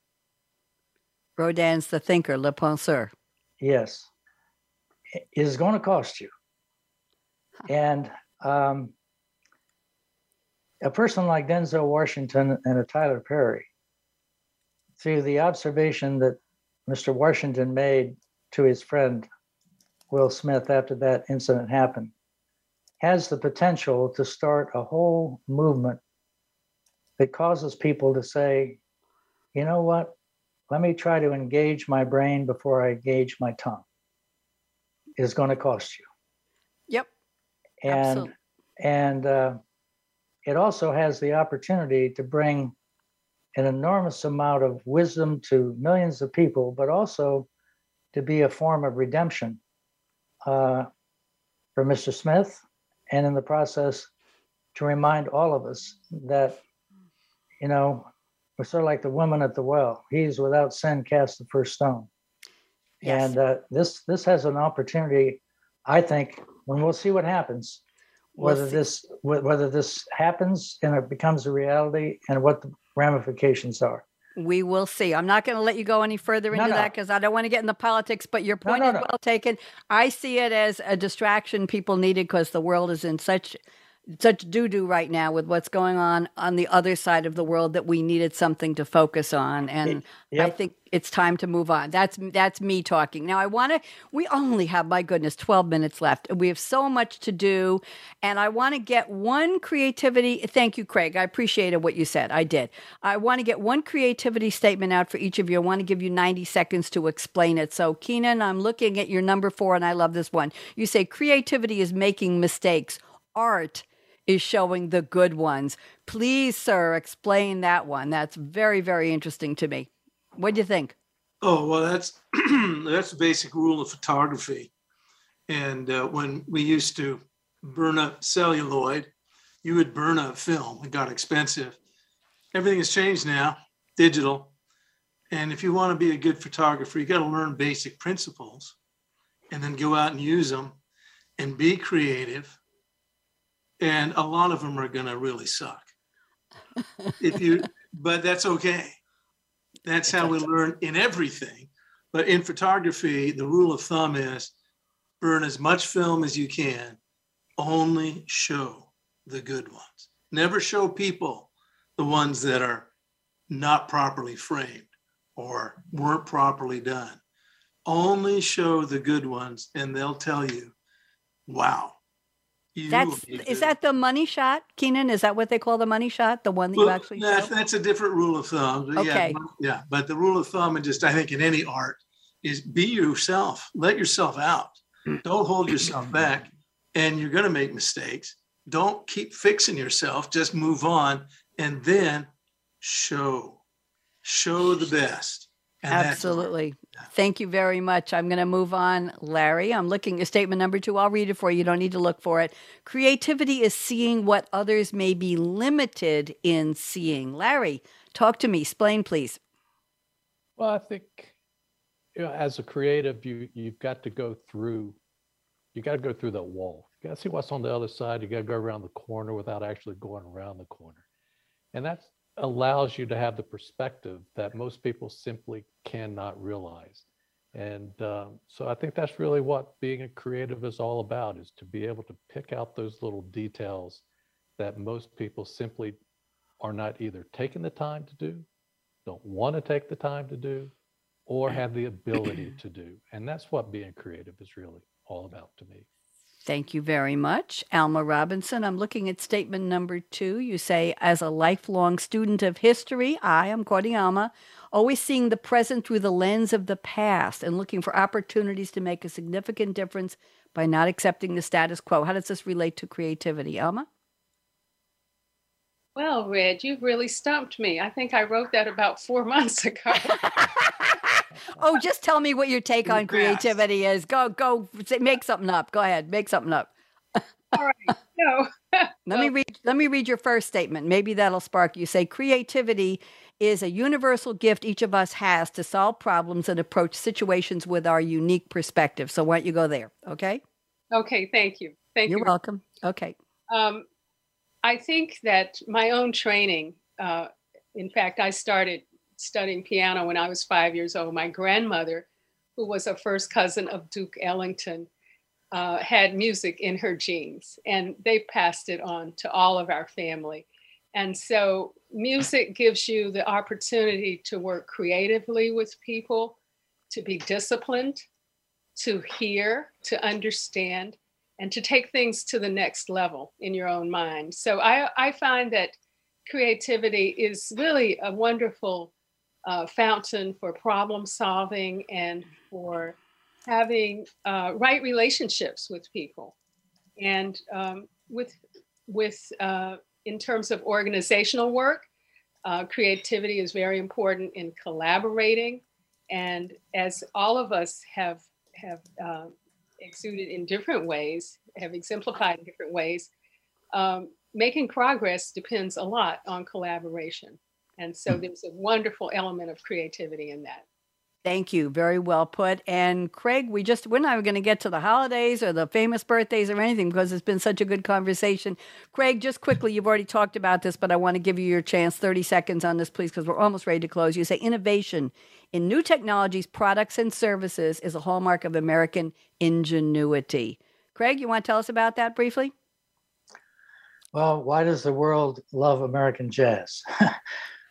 Rodin's the thinker le penseur. Yes. Is going to cost you. And um, a person like denzel washington and a tyler perry through the observation that Mr. Washington made to his friend Will Smith after that incident happened has the potential to start a whole movement that causes people to say, you know what? Let me try to engage my brain before I engage my tongue. Is going to cost you. Yep. And Absolutely. and uh, it also has the opportunity to bring an enormous amount of wisdom to millions of people, but also to be a form of redemption uh, for Mr. Smith, and in the process, to remind all of us that, you know, we're sort of like the woman at the well. He's without sin cast the first stone. Yes. And uh, this this has an opportunity, I think, when we'll see what happens, whether we'll this whether this happens and it becomes a reality, and what the ramifications are. We will see. I'm not going to let you go any further into no, no. that because I don't want to get into politics, but your point no, is well taken. I see it as a distraction people needed because the world is in such such doo doo right now with what's going on on the other side of the world that we needed something to focus on, and yep. I think it's time to move on. That's that's me talking. Now I want to. We only have my goodness twelve minutes left. We have so much to do, and I want to get one creativity. Thank you, Craig. I appreciated what you said. I did. I want to get one creativity statement out for each of you. I want to give you ninety seconds to explain it. So Keenan, I'm looking at your number four, and I love this one. You say creativity is making mistakes. Art is showing the good ones. Please, sir, explain that one. That's very, very interesting to me. What do you think? Oh well, that's that's the basic rule of photography. And uh, when we used to burn up celluloid, you would burn up film. It got expensive. Everything has changed now, digital. And if you want to be a good photographer, you got to learn basic principles and then go out and use them and be creative and a lot of them are going to really suck. if you, but that's okay. That's how we learn in everything. But in photography, the rule of thumb is burn as much film as you can. Only show the good ones. Never show people the ones that are not properly framed or weren't properly done. Only show the good ones, and they'll tell you, wow, that's is that the money shot, Keenan? Is that what they call the money shot? The one that well, you actually that's, that's a different rule of thumb. Okay. Yeah, yeah, but the rule of thumb, and just I think in any art, is be yourself. Let yourself out. Hmm. Don't hold yourself back, and you're going to make mistakes. Don't keep fixing yourself. Just move on, and then show, show the best. And Absolutely. Thank you very much. I'm going to move on. Larry, I'm looking at statement number two. I'll read it for you. You don't need to look for it. Creativity is seeing what others may be limited in seeing. Larry, talk to me. Explain, please. Well, I think you know, as a creative, you you've got to go through, you got to go through that wall. You got to see what's on the other side. You got to go around the corner without actually going around the corner, and that allows you to have the perspective that most people simply cannot realize. And um, so I think that's really what being a creative is all about: is to be able to pick out those little details that most people simply are not either taking the time to do, don't want to take the time to do, or have the ability to do. And that's what being creative is really all about to me. Thank you very much. Alma Robinson, I'm looking at statement number two. You say, as a lifelong student of history, I am quoting Alma, always seeing the present through the lens of the past and looking for opportunities to make a significant difference by not accepting the status quo. How does this relate to creativity, Alma? Well, Red, you've really stumped me. I think I wrote that about four months ago. oh, just tell me what your take on creativity is. Go, go, make something up. Go ahead, make something up. All right. No. let me read. Let me read your first statement. Maybe that'll spark you. Say creativity is a universal gift each of us has to solve problems and approach situations with our unique perspective. So why don't you go there? Okay. Okay. Thank you. Thank You're you. You're welcome. Okay. Um, I think that my own training, uh, in fact, I started studying piano when I was five years old. My grandmother, who was a first cousin of Duke Ellington, uh, had music in her genes, and they passed it on to all of our family. And so, music gives you the opportunity to work creatively with people, to be disciplined, to hear, to understand, and to take things to the next level in your own mind. So I, I find that creativity is really a wonderful uh, fountain for problem solving and for having uh, right relationships with people. And um, with, with uh, in terms of organizational work, uh, creativity is very important in collaborating. And as all of us have have uh, exuded in different ways, have exemplified in different ways, um, making progress depends a lot on collaboration. And so hmm. there's a wonderful element of creativity in that. Thank you. Very well put. And Craig, we just, we're not going to get to the holidays or the famous birthdays or anything because it's been such a good conversation. Craig, just quickly, you've already talked about this, but I want to give you your chance 30 seconds on this, please, because we're almost ready to close. You say innovation in new technologies, products, and services is a hallmark of American ingenuity. Craig, you want to tell us about that briefly? Well, why does the world love American jazz?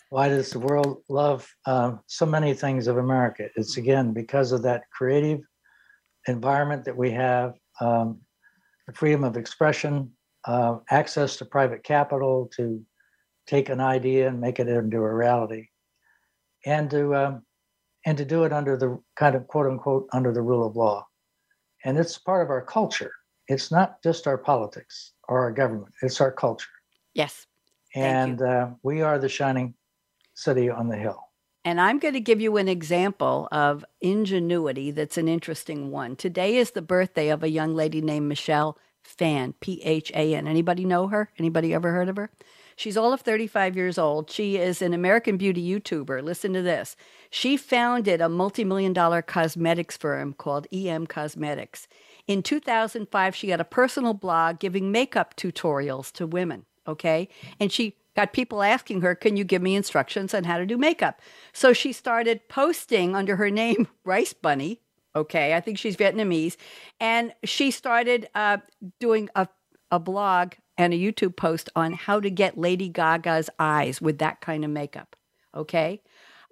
why does the world love uh, so many things of America? It's again because of that creative environment that we have, um, the freedom of expression, uh, access to private capital to take an idea and make it into a reality, and to um, and to do it under the kind of quote unquote under the rule of law. And it's part of our culture. It's not just our politics or our government, it's our culture. Yes. And uh, we are the shining city on the hill. And I'm going to give you an example of ingenuity that's an interesting one. Today is the birthday of a young lady named Michelle Phan, P H A N. Anybody know her? Anybody ever heard of her? She's all of 35 years old. She is an American beauty YouTuber. Listen to this. She founded a multi million dollar cosmetics firm called EM Cosmetics. In 2005, she had a personal blog giving makeup tutorials to women. Okay. And she got people asking her, Can you give me instructions on how to do makeup? So she started posting under her name, Rice Bunny. Okay. I think she's Vietnamese. And she started uh, doing a, a blog and a YouTube post on how to get Lady Gaga's eyes with that kind of makeup. Okay.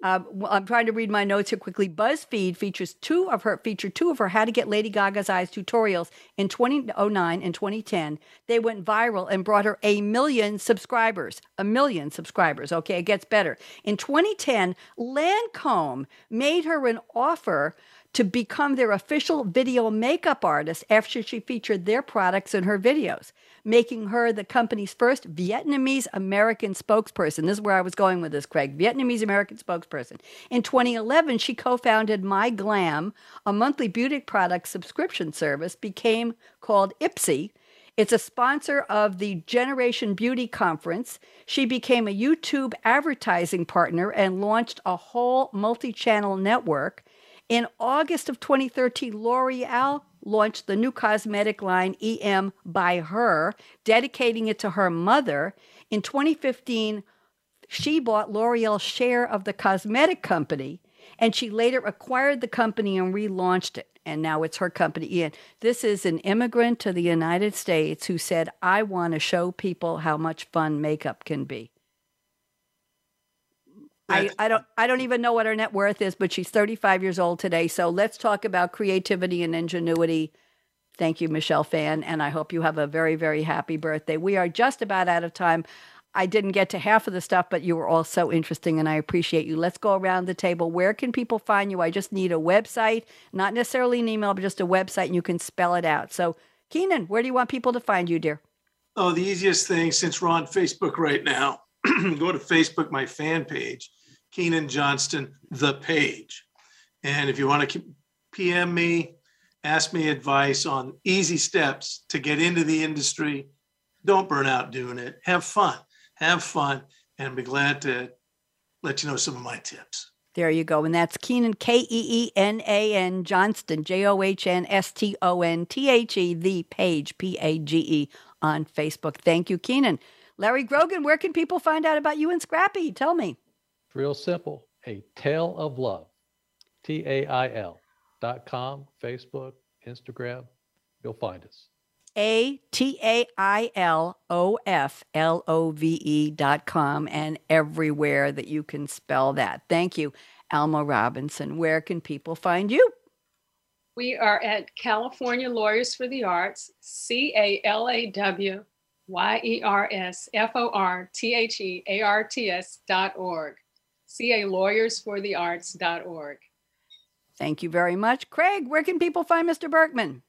Um, I'm trying to read my notes here quickly. BuzzFeed features two of her featured two of her How to Get Lady Gaga's Eyes tutorials in 2009 and 2010. They went viral and brought her a million subscribers. A million subscribers. Okay, it gets better. In 2010, Lancome made her an offer to become their official video makeup artist after she featured their products in her videos, making her the company's first Vietnamese American spokesperson. This is where I was going with this, Craig. Vietnamese American spokesperson. In 2011, she co founded My Glam, a monthly beauty product subscription service, became called Ipsy. It's a sponsor of the Generation Beauty Conference. She became a YouTube advertising partner and launched a whole multi channel network In August of 2013, L'Oreal launched the new cosmetic line EM by her, dedicating it to her mother. In 2015, she bought L'Oreal's share of the cosmetic company and she later acquired the company and relaunched it. And now it's her company. And this is an immigrant to the United States who said, I want to show people how much fun makeup can be. I, I don't I don't even know what her net worth is, but she's 35 years old today. So let's talk about creativity and ingenuity. Thank you, Michelle Phan, and I hope you have a very, very happy birthday. We are just about out of time. I didn't get to half of the stuff, but you were all so interesting and I appreciate you. Let's go around the table. Where can people find you? I just need a website, not necessarily an email, but just a website and you can spell it out. So, Keenan, where do you want people to find you, dear? Oh, the easiest thing since we're on Facebook right now, go to Facebook, my fan page, Keenan Johnston, the page. And if you want to PM me, ask me advice on easy steps to get into the industry, don't burn out doing it. Have fun have fun, and be glad to let you know some of my tips. There you go. And that's Keenan, K E E N A N Johnston, J O H N S T O N T H E, the page, P A G E, on Facebook. Thank you, Keenan. Larry Grogan, where can people find out about you and Scrappy? Tell me. Real simple. A Tail of Love, T A I L dot com, Facebook, Instagram. You'll find us. A T A I L O F L O V E dot com and everywhere that you can spell that. Thank you, Alma Robinson. Where can people find you? We are at California Lawyers for the Arts, C A L A W Y E R S F O R T H E A R T S dot org. C A Lawyers for the Arts. Thank you very much. Craig, where can people find Mr. Berkman?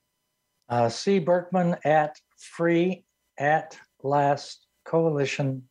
Uh, C. Berkman at free at last coalition.com.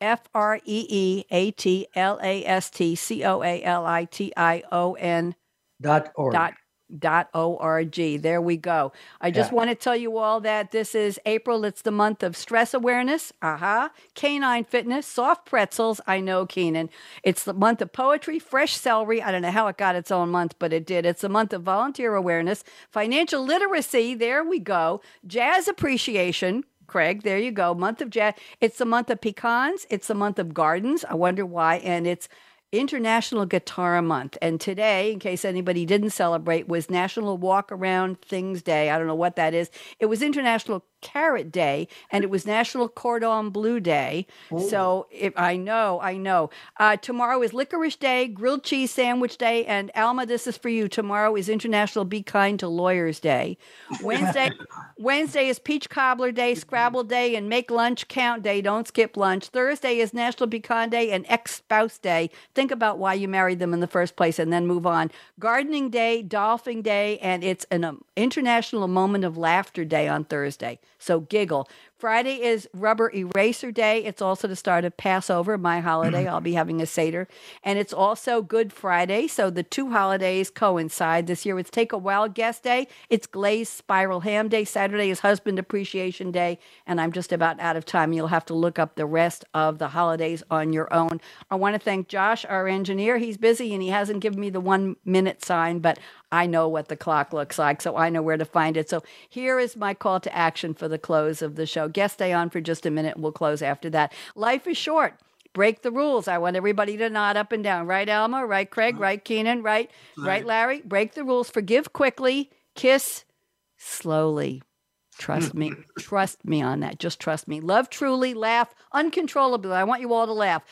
F R E E A T L A S T C O A L I T I O N dot org. Dot dot org. There we go. I just yeah. want to tell you all that this is April. It's the month of stress awareness. Aha. Uh-huh. Canine fitness, soft pretzels. I know, Keenan. It's the month of poetry, fresh celery. I don't know how it got its own month, but it did. It's the month of volunteer awareness, financial literacy. There we go. Jazz appreciation. Craig, there you go. Month of jazz. It's the month of pecans. It's the month of gardens. I wonder why. And it's International Guitar Month. And today, in case anybody didn't celebrate, was National Walk Around Things Day. I don't know what that is. It was International Carrot Day and it was National Cordon Bleu Day. Ooh. So if I know, I know. Uh, tomorrow is Licorice Day, Grilled Cheese Sandwich Day, and Alma, this is for you. Tomorrow is International Be Kind to Lawyers Day. Wednesday, Wednesday is Peach Cobbler Day, Scrabble Day, and Make Lunch Count Day. Don't skip lunch. Thursday is National Be Kind Day and Ex Spouse Day. Think about why you married them in the first place and then move on. Gardening Day, Dolphin Day, and it's an um, International Moment of Laughter Day on Thursday. So giggle. Friday is Rubber Eraser Day. It's also the start of Passover, my holiday. I'll be having a Seder. And it's also Good Friday. So the two holidays coincide this year. It's Take a Wild Guess Day. It's Glazed Spiral Ham Day. Saturday is Husband Appreciation Day. And I'm just about out of time. You'll have to look up the rest of the holidays on your own. I want to thank Josh, our engineer. He's busy and he hasn't given me the one minute sign, but I know what the clock looks like, so I know where to find it. So here is my call to action for the close of the show. Guest stay on for just a minute. We'll close after that. Life is short. Break the rules. I want everybody to nod up and down. Right, Alma? Right, Craig? Right, Keenan? Right, right, Larry? Break the rules. Forgive quickly. Kiss slowly. Trust me. trust me on that. Just trust me. Love truly. Laugh uncontrollably. I want you all to laugh.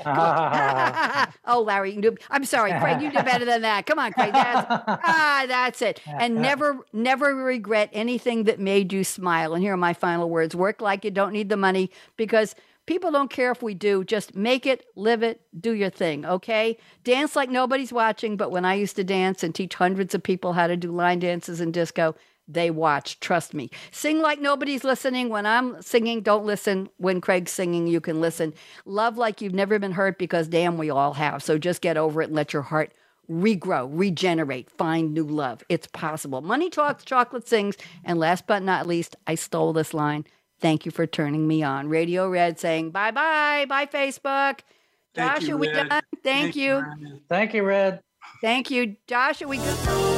oh, Larry, I'm sorry, Craig. You do better than that. Come on, Craig. That's, ah, that's it. And never, never regret anything that made you smile. And here are my final words: Work like you don't need the money because people don't care if we do. Just make it, live it, do your thing. Okay. Dance like nobody's watching. But when I used to dance and teach hundreds of people how to do line dances and disco, they watch. Trust me. Sing like nobody's listening. When I'm singing, don't listen. When Craig's singing, you can listen. Love like you've never been hurt because damn, we all have. So just get over it and let your heart regrow, regenerate, find new love. It's possible. Money talks, chocolate sings. And last but not least, I stole this line. Thank you for turning me on. Radio Red saying bye bye. Bye, Facebook. Josh, are we done? Thank, you. Brandon. Thank you, Red. Thank you. Josh, are we good?